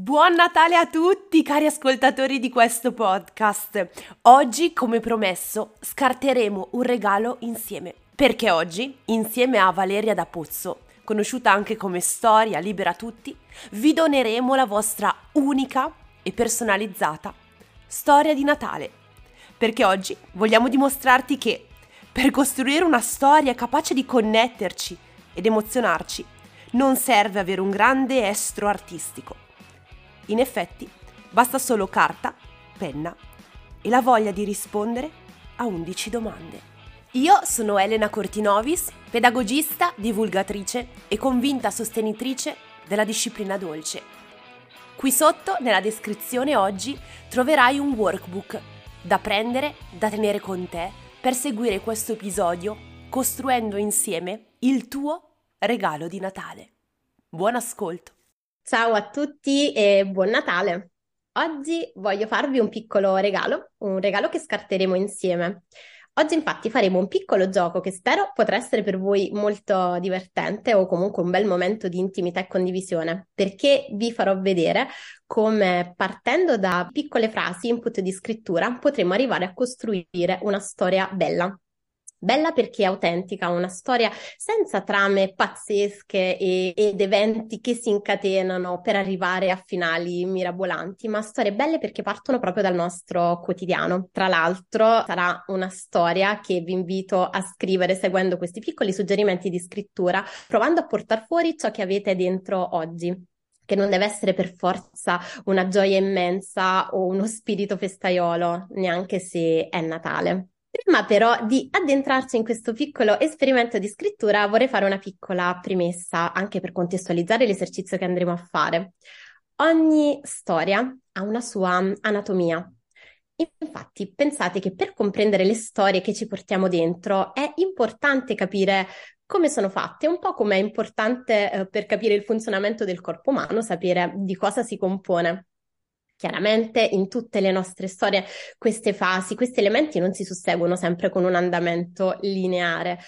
Buon Natale a tutti cari ascoltatori di questo podcast. Oggi, come promesso, scarteremo un regalo insieme. Perché oggi, insieme a Valeria da Pozzo, conosciuta anche come Storia Libera Tutti, vi doneremo la vostra unica e personalizzata storia di Natale. Perché oggi vogliamo dimostrarti che per costruire una storia capace di connetterci ed emozionarci, non serve avere un grande estro artistico in effetti, basta solo carta, penna e la voglia di rispondere a 11 domande. Io sono Elena Cortinovis, pedagogista, divulgatrice e convinta sostenitrice della disciplina dolce. Qui sotto, nella descrizione oggi, troverai un workbook da prendere, da tenere con te per seguire questo episodio costruendo insieme il tuo regalo di Natale. Buon ascolto! Ciao a tutti e buon Natale! Oggi voglio farvi un piccolo regalo, un regalo che scarteremo insieme. Oggi infatti faremo un piccolo gioco che spero potrà essere per voi molto divertente o comunque un bel momento di intimità e condivisione, perché vi farò vedere come partendo da piccole frasi, input di scrittura, potremo arrivare a costruire una storia bella, Bella perché è autentica, una storia senza trame pazzesche e, ed eventi che si incatenano per arrivare a finali mirabolanti, ma storie belle perché partono proprio dal nostro quotidiano. Tra l'altro sarà una storia che vi invito a scrivere seguendo questi piccoli suggerimenti di scrittura, provando a portare fuori ciò che avete dentro oggi che non deve essere per forza una gioia immensa o uno spirito festaiolo, neanche se è Natale. Prima però di addentrarci in questo piccolo esperimento di scrittura, vorrei fare una piccola premessa anche per contestualizzare l'esercizio che andremo a fare. Ogni storia ha una sua anatomia. Infatti, pensate che per comprendere le storie che ci portiamo dentro è importante capire come sono fatte, un po' come è importante eh, per capire il funzionamento del corpo umano sapere di cosa si compone. Chiaramente in tutte le nostre storie queste fasi, questi elementi non si susseguono sempre con un andamento lineare.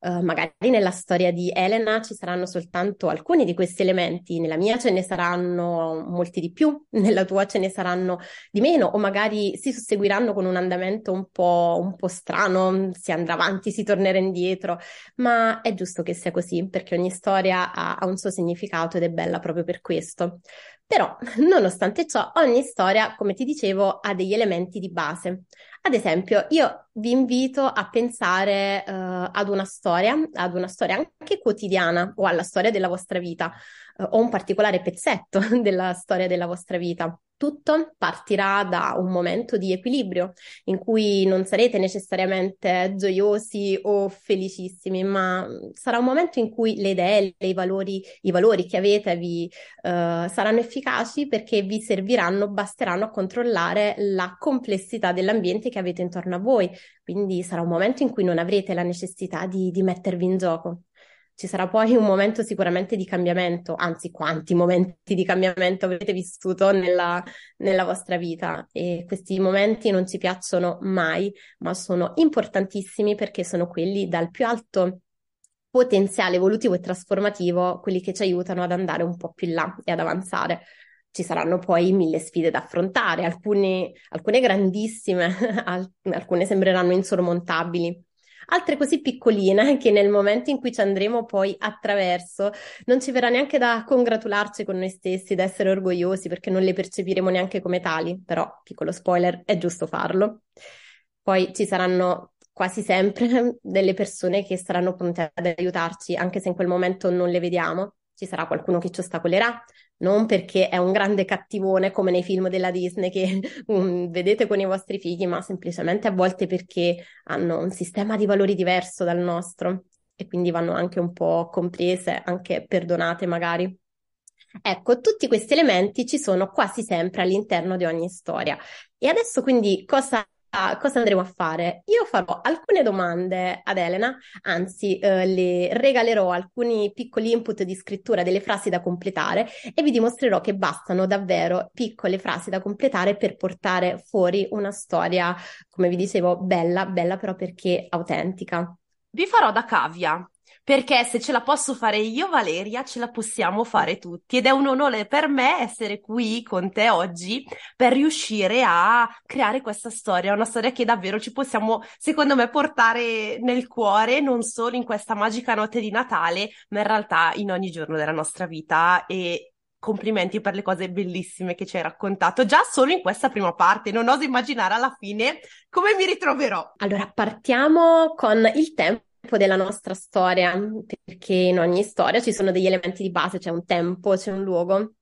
Uh, magari nella storia di Elena ci saranno soltanto alcuni di questi elementi, nella mia ce ne saranno molti di più, nella tua ce ne saranno di meno, o magari si susseguiranno con un andamento un po', un po strano, si andrà avanti, si tornerà indietro, ma è giusto che sia così perché ogni storia ha, ha un suo significato ed è bella proprio per questo. Però, nonostante ciò, ogni storia, come ti dicevo, ha degli elementi di base. Ad esempio, io vi invito a pensare uh, ad una storia, ad una storia anche quotidiana o alla storia della vostra vita uh, o un particolare pezzetto della storia della vostra vita. Tutto partirà da un momento di equilibrio in cui non sarete necessariamente gioiosi o felicissimi, ma sarà un momento in cui le idee, i valori, i valori che avete vi, uh, saranno efficaci perché vi serviranno, basteranno a controllare la complessità dell'ambiente che avete intorno a voi. Quindi sarà un momento in cui non avrete la necessità di, di mettervi in gioco. Ci sarà poi un momento sicuramente di cambiamento, anzi quanti momenti di cambiamento avete vissuto nella, nella vostra vita e questi momenti non ci piacciono mai, ma sono importantissimi perché sono quelli dal più alto potenziale evolutivo e trasformativo, quelli che ci aiutano ad andare un po' più in là e ad avanzare. Ci saranno poi mille sfide da affrontare, alcune, alcune grandissime, alcune sembreranno insormontabili altre così piccoline che nel momento in cui ci andremo poi attraverso non ci verrà neanche da congratularci con noi stessi, da essere orgogliosi perché non le percepiremo neanche come tali, però piccolo spoiler, è giusto farlo. Poi ci saranno quasi sempre delle persone che saranno pronte ad aiutarci, anche se in quel momento non le vediamo. Ci sarà qualcuno che ci ostacolerà, non perché è un grande cattivone come nei film della Disney che um, vedete con i vostri figli, ma semplicemente a volte perché hanno un sistema di valori diverso dal nostro e quindi vanno anche un po' comprese, anche perdonate magari. Ecco, tutti questi elementi ci sono quasi sempre all'interno di ogni storia. E adesso quindi cosa cosa andremo a fare? Io farò alcune domande ad Elena, anzi eh, le regalerò alcuni piccoli input di scrittura delle frasi da completare e vi dimostrerò che bastano davvero piccole frasi da completare per portare fuori una storia, come vi dicevo, bella, bella però perché autentica. Vi farò da cavia perché se ce la posso fare io, Valeria, ce la possiamo fare tutti ed è un onore per me essere qui con te oggi per riuscire a creare questa storia, una storia che davvero ci possiamo, secondo me, portare nel cuore, non solo in questa magica notte di Natale, ma in realtà in ogni giorno della nostra vita e complimenti per le cose bellissime che ci hai raccontato già solo in questa prima parte. Non oso immaginare alla fine come mi ritroverò. Allora, partiamo con il tempo della nostra storia, perché in ogni storia ci sono degli elementi di base, c'è un tempo, c'è un luogo.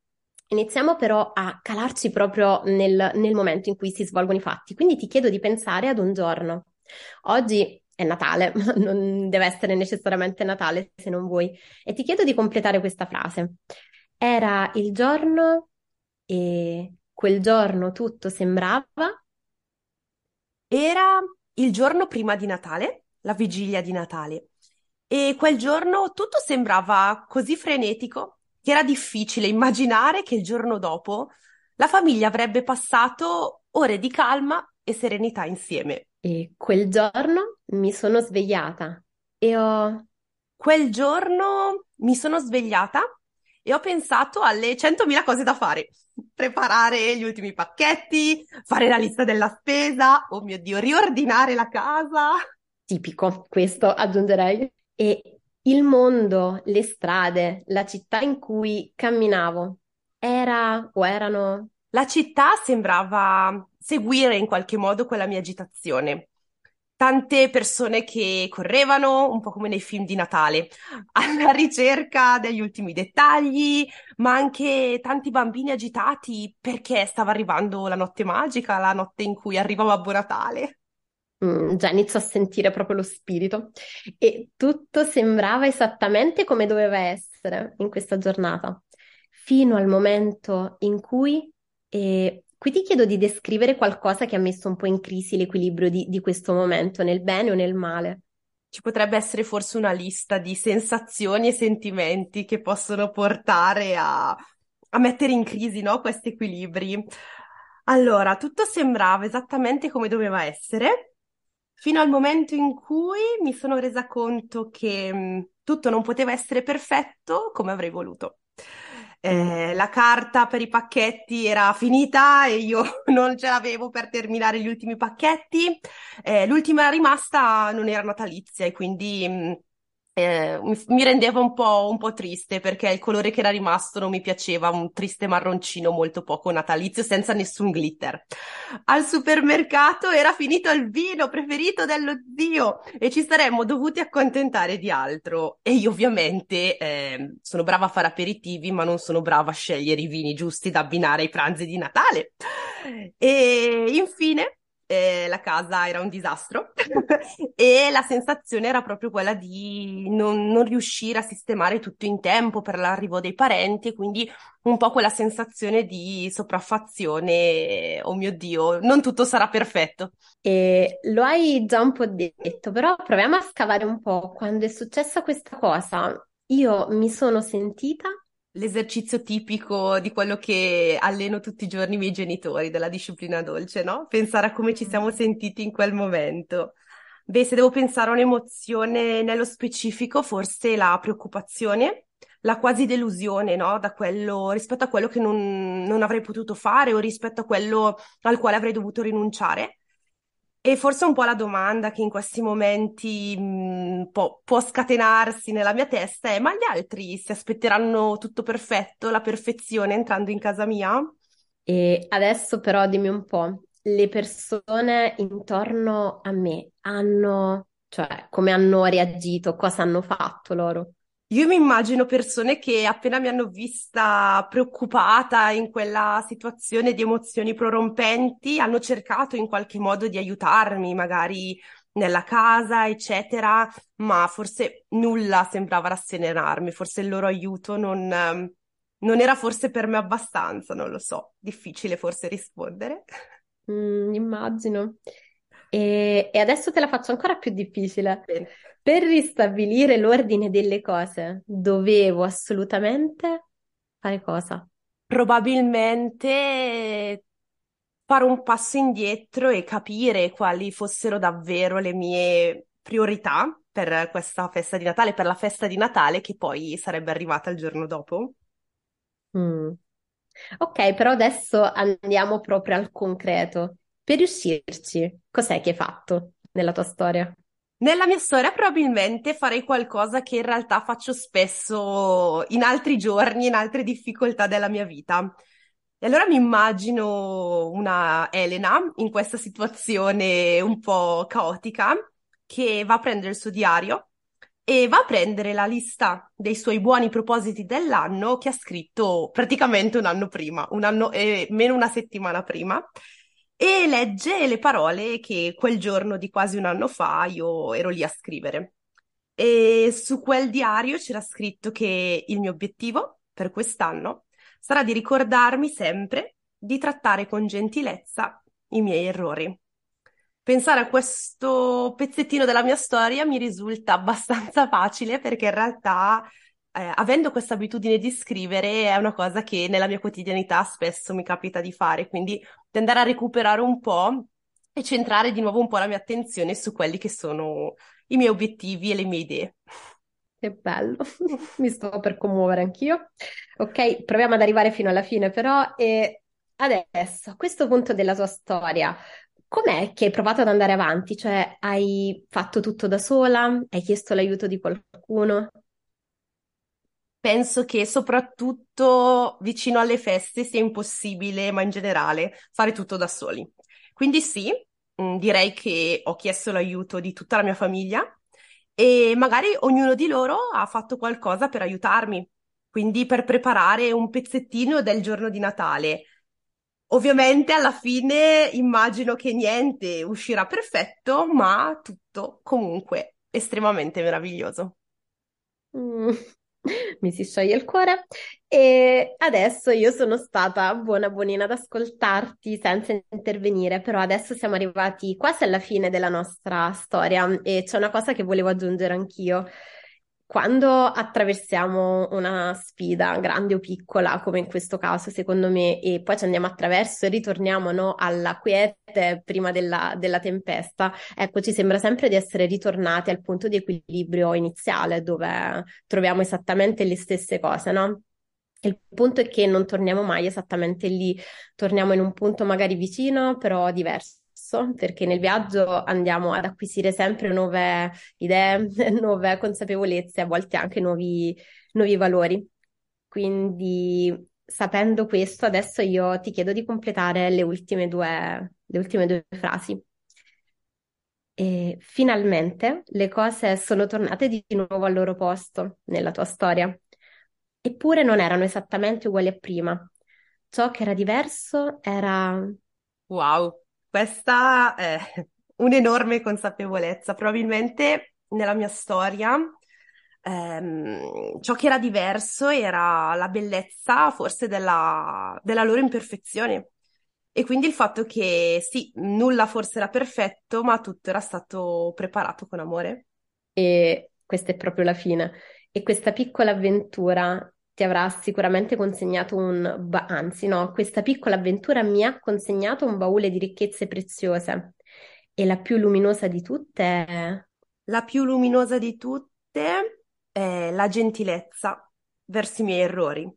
Iniziamo però a calarci proprio nel, nel momento in cui si svolgono i fatti, quindi ti chiedo di pensare ad un giorno. Oggi è Natale, ma non deve essere necessariamente Natale se non vuoi, e ti chiedo di completare questa frase. Era il giorno e quel giorno tutto sembrava. Era il giorno prima di Natale la vigilia di Natale. E quel giorno tutto sembrava così frenetico che era difficile immaginare che il giorno dopo la famiglia avrebbe passato ore di calma e serenità insieme. E quel giorno mi sono svegliata e ho... Quel giorno mi sono svegliata e ho pensato alle 100.000 cose da fare. Preparare gli ultimi pacchetti, fare la lista della spesa, oh mio Dio, riordinare la casa tipico, questo aggiungerei. E il mondo, le strade, la città in cui camminavo, era o erano... La città sembrava seguire in qualche modo quella mia agitazione. Tante persone che correvano, un po' come nei film di Natale, alla ricerca degli ultimi dettagli, ma anche tanti bambini agitati perché stava arrivando la notte magica, la notte in cui arriva Babbo Natale. Mm, già inizio a sentire proprio lo spirito e tutto sembrava esattamente come doveva essere in questa giornata, fino al momento in cui, e qui ti chiedo di descrivere qualcosa che ha messo un po' in crisi l'equilibrio di, di questo momento, nel bene o nel male. Ci potrebbe essere forse una lista di sensazioni e sentimenti che possono portare a, a mettere in crisi, no, questi equilibri. Allora, tutto sembrava esattamente come doveva essere, fino al momento in cui mi sono resa conto che mh, mm, tutto non poteva essere perfetto come avrei voluto. Eh, la carta per i pacchetti era finita e io non ce l'avevo per terminare gli ultimi pacchetti. Eh, l'ultima rimasta non era natalizia e quindi mh, mm, eh, mi rendeva un po', un po' triste perché il colore che era rimasto non mi piaceva, un triste marroncino molto poco natalizio senza nessun glitter. Al supermercato era finito il vino preferito dello zio e ci saremmo dovuti accontentare di altro. E io ovviamente eh, sono brava a fare aperitivi, ma non sono brava a scegliere i vini giusti da abbinare ai pranzi di Natale. E infine eh, la casa era un disastro e la sensazione era proprio quella di non, non, riuscire a sistemare tutto in tempo per l'arrivo dei parenti e quindi un po' quella sensazione di sopraffazione, oh mio Dio, non tutto sarà perfetto. E lo hai già un po' detto, però proviamo a scavare un po'. Quando è successa questa cosa, io mi sono sentita l'esercizio tipico di quello che alleno tutti i giorni i miei genitori della disciplina dolce, no? Pensare a come ci siamo mm. sentiti in quel momento. Beh, se devo pensare a un'emozione nello specifico, forse la preoccupazione, la quasi delusione, no? Da quello, rispetto a quello che non, non avrei potuto fare o rispetto a quello al quale avrei dovuto rinunciare. E forse un po' la domanda che in questi momenti mh, mm, può, può, scatenarsi nella mia testa è: ma gli altri si aspetteranno tutto perfetto, la perfezione entrando in casa mia? E adesso però dimmi un po', le persone intorno a me hanno, cioè, come hanno reagito, cosa hanno fatto loro? Io mi immagino persone che appena mi hanno vista preoccupata in quella situazione di emozioni prorompenti, hanno cercato in qualche modo di aiutarmi, magari nella casa, eccetera, ma forse nulla sembrava rasserenarmi, forse il loro aiuto non, non era forse per me abbastanza, non lo so, difficile forse rispondere. Mm, immagino. E, e adesso te la faccio ancora più difficile. Bene. Per ristabilire l'ordine delle cose, dovevo assolutamente fare cosa? Probabilmente fare un passo indietro e capire quali fossero davvero le mie priorità per questa festa di Natale, per la festa di Natale che poi sarebbe arrivata il giorno dopo. Mm. Ok, però adesso andiamo proprio al concreto. Per riuscirci, cos'è che hai fatto nella tua storia? Nella mia storia probabilmente farei qualcosa che in realtà faccio spesso in altri giorni, in altre difficoltà della mia vita. E allora mi immagino una Elena in questa situazione un po' caotica che va a prendere il suo diario e va a prendere la lista dei suoi buoni propositi dell'anno che ha scritto praticamente un anno prima, un anno e meno una settimana prima e legge le parole che quel giorno di quasi un anno fa io ero lì a scrivere. E su quel diario c'era scritto che il mio obiettivo per quest'anno sarà di ricordarmi sempre di trattare con gentilezza i miei errori. Pensare a questo pezzettino della mia storia mi risulta abbastanza facile perché in realtà eh, avendo questa abitudine di scrivere è una cosa che nella mia quotidianità spesso mi capita di fare, quindi di andare a recuperare un po' e centrare di nuovo un po' la mia attenzione su quelli che sono i miei obiettivi e le mie idee. Che bello, mi sto per commuovere anch'io. Ok, proviamo ad arrivare fino alla fine, però e adesso, a questo punto della tua storia, com'è che hai provato ad andare avanti? Cioè, hai fatto tutto da sola? Hai chiesto l'aiuto di qualcuno? Penso che soprattutto vicino alle feste sia impossibile, ma in generale, fare tutto da soli. Quindi sì, mm, direi che ho chiesto l'aiuto di tutta la mia famiglia e magari ognuno di loro ha fatto qualcosa per aiutarmi, quindi per preparare un pezzettino del giorno di Natale. Ovviamente alla fine immagino che niente uscirà perfetto, ma tutto comunque estremamente meraviglioso. Mm. mi si scioglie il cuore. E adesso io sono stata buona buonina ad ascoltarti senza intervenire, però adesso siamo arrivati quasi alla fine della nostra storia e c'è una cosa che volevo aggiungere anch'io. Quando attraversiamo una sfida grande o piccola, come in questo caso, secondo me, e poi ci andiamo attraverso e ritorniamo no, alla quiete prima della, della, tempesta, ecco, ci sembra sempre di essere ritornati al punto di equilibrio iniziale, dove troviamo esattamente le stesse cose, no? Il punto è che non torniamo mai esattamente lì, torniamo in un punto magari vicino, però diverso perché nel viaggio andiamo ad acquisire sempre nuove idee, nuove consapevolezze, a volte anche nuovi, nuovi valori. Quindi, sapendo questo, adesso io ti chiedo di completare le ultime due, le ultime due frasi. E finalmente le cose sono tornate di nuovo al loro posto nella tua storia. Eppure non erano esattamente uguali a prima. Ciò che era diverso era... Wow, questa è un'enorme consapevolezza. Probabilmente nella mia storia ehm, ciò che era diverso era la bellezza forse della, della loro imperfezione. E quindi il fatto che sì, nulla forse era perfetto, ma tutto era stato preparato con amore. E questa è proprio la fine. E questa piccola avventura ti avrà sicuramente consegnato un, ba- anzi no, questa piccola avventura mi ha consegnato un baule di ricchezze preziose e la più luminosa di tutte. La più luminosa di tutte è la gentilezza verso i miei errori.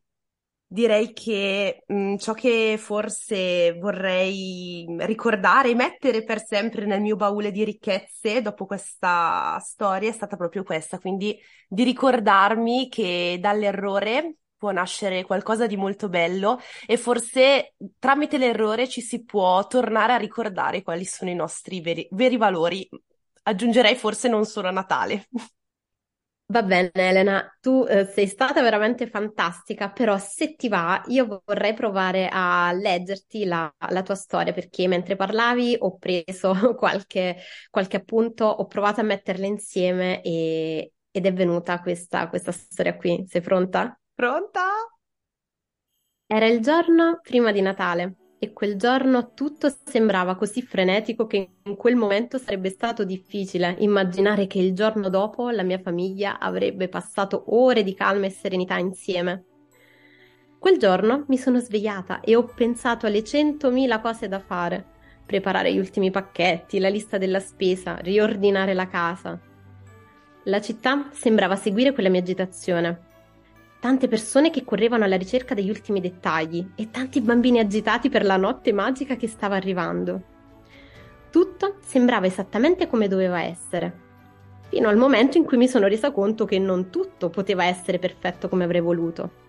Direi che mh, mm, ciò che forse vorrei ricordare e mettere per sempre nel mio baule di ricchezze dopo questa storia è stata proprio questa, quindi di ricordarmi che dall'errore può nascere qualcosa di molto bello e forse tramite l'errore ci si può tornare a ricordare quali sono i nostri veri, veri valori. Aggiungerei forse non solo a Natale. Va bene, Elena, tu eh, sei stata veramente fantastica, però se ti va, io vorrei provare a leggerti la, la tua storia perché mentre parlavi ho preso qualche, qualche appunto, ho provato a metterle insieme e, ed è venuta questa, questa storia qui. Sei pronta? Pronta? Era il giorno prima di Natale e quel giorno tutto sembrava così frenetico che in quel momento sarebbe stato difficile immaginare che il giorno dopo la mia famiglia avrebbe passato ore di calma e serenità insieme. Quel giorno mi sono svegliata e ho pensato alle centomila cose da fare. Preparare gli ultimi pacchetti, la lista della spesa, riordinare la casa. La città sembrava seguire quella mia agitazione. Tante persone che correvano alla ricerca degli ultimi dettagli e tanti bambini agitati per la notte magica che stava arrivando. Tutto sembrava esattamente come doveva essere, fino al momento in cui mi sono resa conto che non tutto poteva essere perfetto come avrei voluto.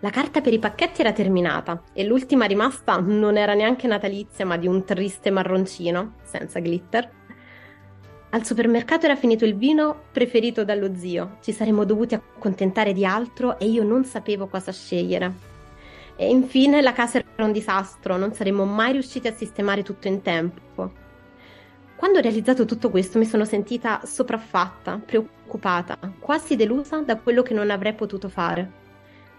La carta per i pacchetti era terminata e l'ultima rimasta non era neanche natalizia, ma di un triste marroncino, senza glitter. Al supermercato era finito il vino preferito dallo zio, ci saremmo dovuti accontentare di altro e io non sapevo cosa scegliere. E infine la casa era un disastro, non saremmo mai riusciti a sistemare tutto in tempo. Quando ho realizzato tutto questo mi sono sentita sopraffatta, preoccupata, quasi delusa da quello che non avrei potuto fare.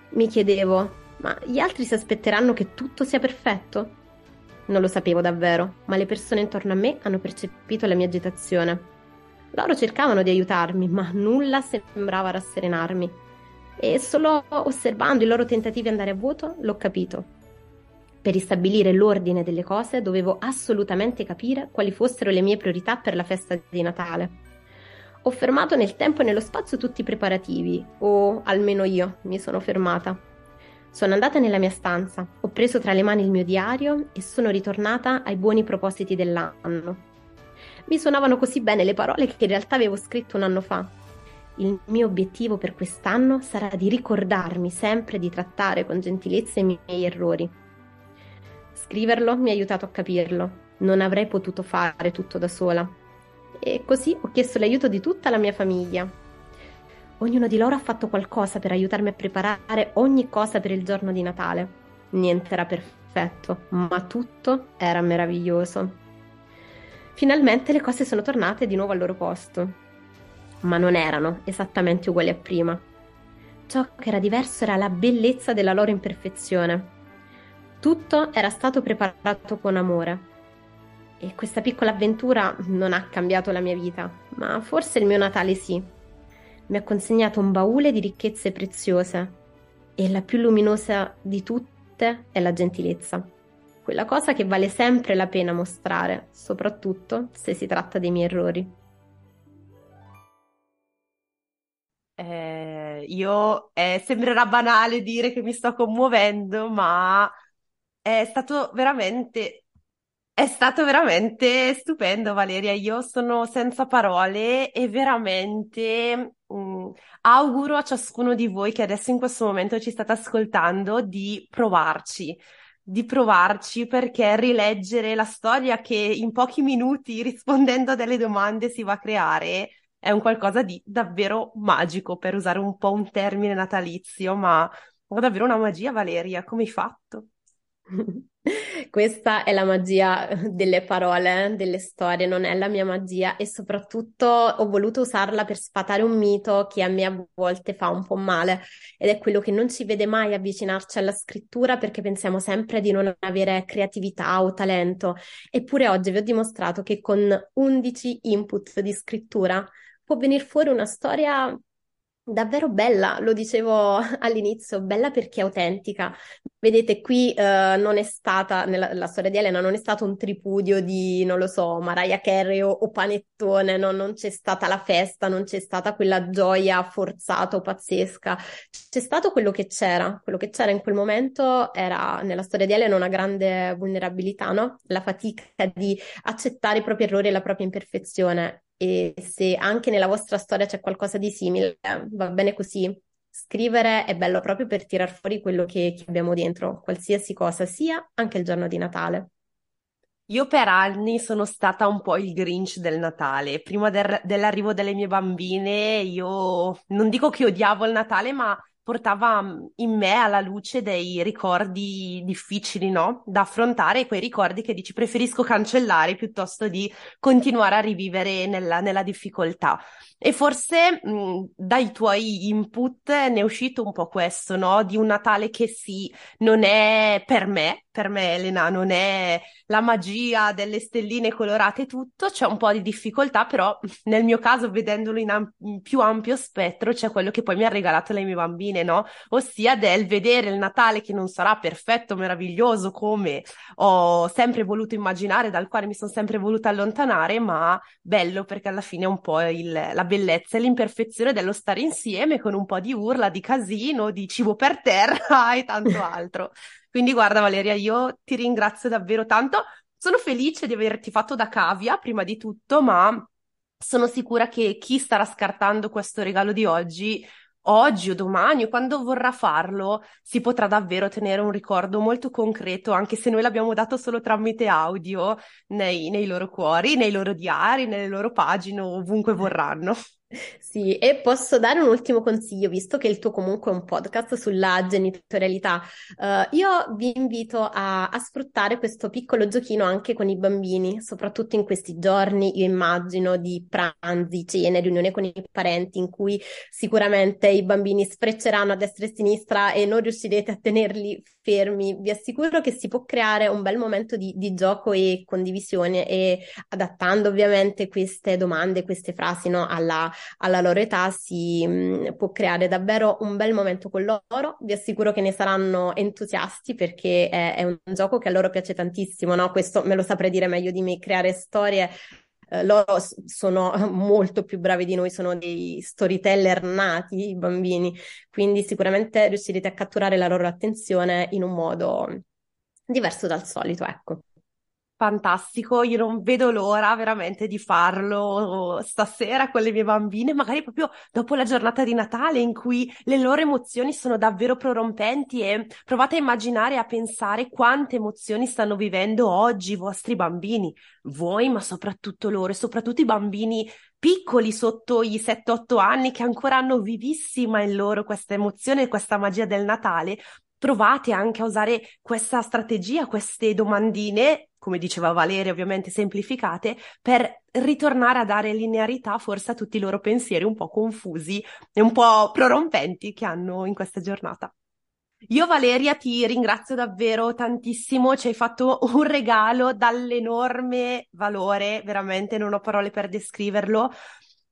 Mi chiedevo, ma gli altri si aspetteranno che tutto sia perfetto? Non lo sapevo davvero, ma le persone intorno a me hanno percepito la mia agitazione. Loro cercavano di aiutarmi, ma nulla sembrava rasserenarmi. E solo osservando i loro tentativi andare a vuoto l'ho capito. Per ristabilire l'ordine delle cose dovevo assolutamente capire quali fossero le mie priorità per la festa di Natale. Ho fermato nel tempo e nello spazio tutti i preparativi, o almeno io mi sono fermata. Sono andata nella mia stanza, ho preso tra le mani il mio diario e sono ritornata ai buoni propositi dell'anno. Mi suonavano così bene le parole che in realtà avevo scritto un anno fa. Il mio obiettivo per quest'anno sarà di ricordarmi sempre di trattare con gentilezza i miei errori. Scriverlo mi ha aiutato a capirlo. Non avrei potuto fare tutto da sola e così ho chiesto l'aiuto di tutta la mia famiglia. Ognuno di loro ha fatto qualcosa per aiutarmi a preparare ogni cosa per il giorno di Natale. Niente era perfetto, ma tutto era meraviglioso. Finalmente le cose sono tornate di nuovo al loro posto, ma non erano esattamente uguali a prima. Ciò che era diverso era la bellezza della loro imperfezione. Tutto era stato preparato con amore e questa piccola avventura non ha cambiato la mia vita, ma forse il mio Natale sì. Mi ha consegnato un baule di ricchezze preziose e la più luminosa di tutte è la gentilezza. Quella cosa che vale sempre la pena mostrare, soprattutto se si tratta dei miei errori. Eh, io eh, sembrerà banale dire che mi sto commuovendo, ma è stato veramente è stato veramente stupendo, Valeria. Io sono senza parole e veramente mh, mm, auguro a ciascuno di voi che adesso in questo momento ci state ascoltando di provarci, di provarci perché rileggere la storia che in pochi minuti rispondendo a delle domande si va a creare è un qualcosa di davvero magico, per usare un po' un termine natalizio, ma davvero una magia, Valeria. Come hai fatto? Questa è la magia delle parole, delle storie, non è la mia magia e soprattutto ho voluto usarla per sfatare un mito che a me a volte fa un po' male ed è quello che non ci vede mai avvicinarci alla scrittura perché pensiamo sempre di non avere creatività o talento. Eppure oggi vi ho dimostrato che con 11 input di scrittura può venire fuori una storia Davvero bella, lo dicevo all'inizio, bella perché autentica. Vedete, qui eh, non è stata, nella storia di Elena, non è stato un tripudio di, non lo so, Mariah Carey o, o Panettone, no? non c'è stata la festa, non c'è stata quella gioia forzata o pazzesca. C'è stato quello che c'era, quello che c'era in quel momento era, nella storia di Elena, una grande vulnerabilità, no? La fatica di accettare i propri errori e la propria imperfezione e se anche nella vostra storia c'è qualcosa di simile, va bene così. Scrivere è bello proprio per tirar fuori quello che, che abbiamo dentro, qualsiasi cosa sia, anche il giorno di Natale. Io per anni sono stata un po' il Grinch del Natale. Prima del, dell'arrivo delle mie bambine, io non dico che odiavo il Natale, ma portava mm, in me alla luce dei ricordi difficili, no? Da affrontare, quei ricordi che dici preferisco cancellare piuttosto di continuare a rivivere nella, nella difficoltà. E forse mh, mm, dai tuoi input ne è uscito un po' questo, no? Di un Natale che sì, non è per me, per me Elena, non è la magia delle stelline colorate e tutto, c'è un po' di difficoltà, però nel mio caso, vedendolo in, am- in più ampio spettro, c'è quello che poi mi ha regalato le mie bambine, no? Ossia del vedere il Natale che non sarà perfetto, meraviglioso come ho sempre voluto immaginare, dal quale mi sono sempre voluta allontanare, ma bello perché alla fine è un po' il, la bellezza e l'imperfezione dello stare insieme con un po' di urla, di casino, di cibo per terra e tanto altro. Quindi guarda Valeria, io ti ringrazio davvero tanto. Sono felice di averti fatto da cavia, prima di tutto, ma sono sicura che chi starà scartando questo regalo di oggi, oggi o domani o quando vorrà farlo, si potrà davvero tenere un ricordo molto concreto, anche se noi l'abbiamo dato solo tramite audio nei, nei loro cuori, nei loro diari, nelle loro pagine, ovunque vorranno. Sì, e posso dare un ultimo consiglio, visto che il tuo comunque è un podcast sulla genitorialità. Uh, io vi invito a, a, sfruttare questo piccolo giochino anche con i bambini, soprattutto in questi giorni, io immagino, di pranzi, cene, riunioni con i parenti, in cui sicuramente i bambini sfrecceranno a destra e a sinistra e non riuscirete a tenerli fermi. Vi assicuro che si può creare un bel momento di, di gioco e condivisione e adattando ovviamente queste domande, queste frasi no, alla alla loro età si mh, può creare davvero un bel momento con loro. Vi assicuro che ne saranno entusiasti perché è, è un gioco che a loro piace tantissimo, no? Questo me lo saprei dire meglio di me, creare storie eh, loro sono molto più bravi di noi, sono dei storyteller nati, i bambini, quindi sicuramente riuscirete a catturare la loro attenzione in un modo diverso dal solito, ecco fantastico, io non vedo l'ora veramente di farlo stasera con le mie bambine, magari proprio dopo la giornata di Natale in cui le loro emozioni sono davvero prorompenti e provate a immaginare e a pensare quante emozioni stanno vivendo oggi i vostri bambini, voi ma soprattutto loro e soprattutto i bambini piccoli sotto i 7-8 anni che ancora hanno vivissima in loro questa emozione e questa magia del Natale. Provate anche a usare questa strategia, queste domandine come diceva Valeria, ovviamente semplificate, per ritornare a dare linearità forse a tutti i loro pensieri un po' confusi e un po' prorompenti che hanno in questa giornata. Io Valeria ti ringrazio davvero tantissimo, ci hai fatto un regalo dall'enorme valore, veramente non ho parole per descriverlo.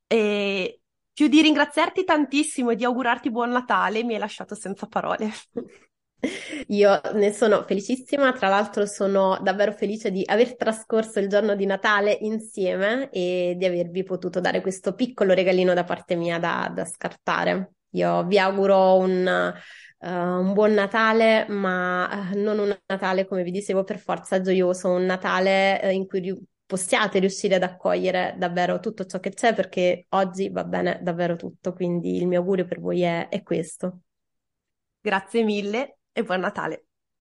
E più di ringraziarti tantissimo e di augurarti buon Natale, mi hai lasciato senza parole. Io ne sono felicissima, tra l'altro sono davvero felice di aver trascorso il giorno di Natale insieme e di avervi potuto dare questo piccolo regalino da parte mia da, da scartare. Io vi auguro un, uh, un buon Natale, ma uh, non un Natale, come vi dicevo, per forza gioioso, un Natale uh, in cui ri- possiate riuscire ad accogliere davvero tutto ciò che c'è, perché oggi va bene davvero tutto, quindi il mio augurio per voi è, è questo. Grazie mille e buon Natale.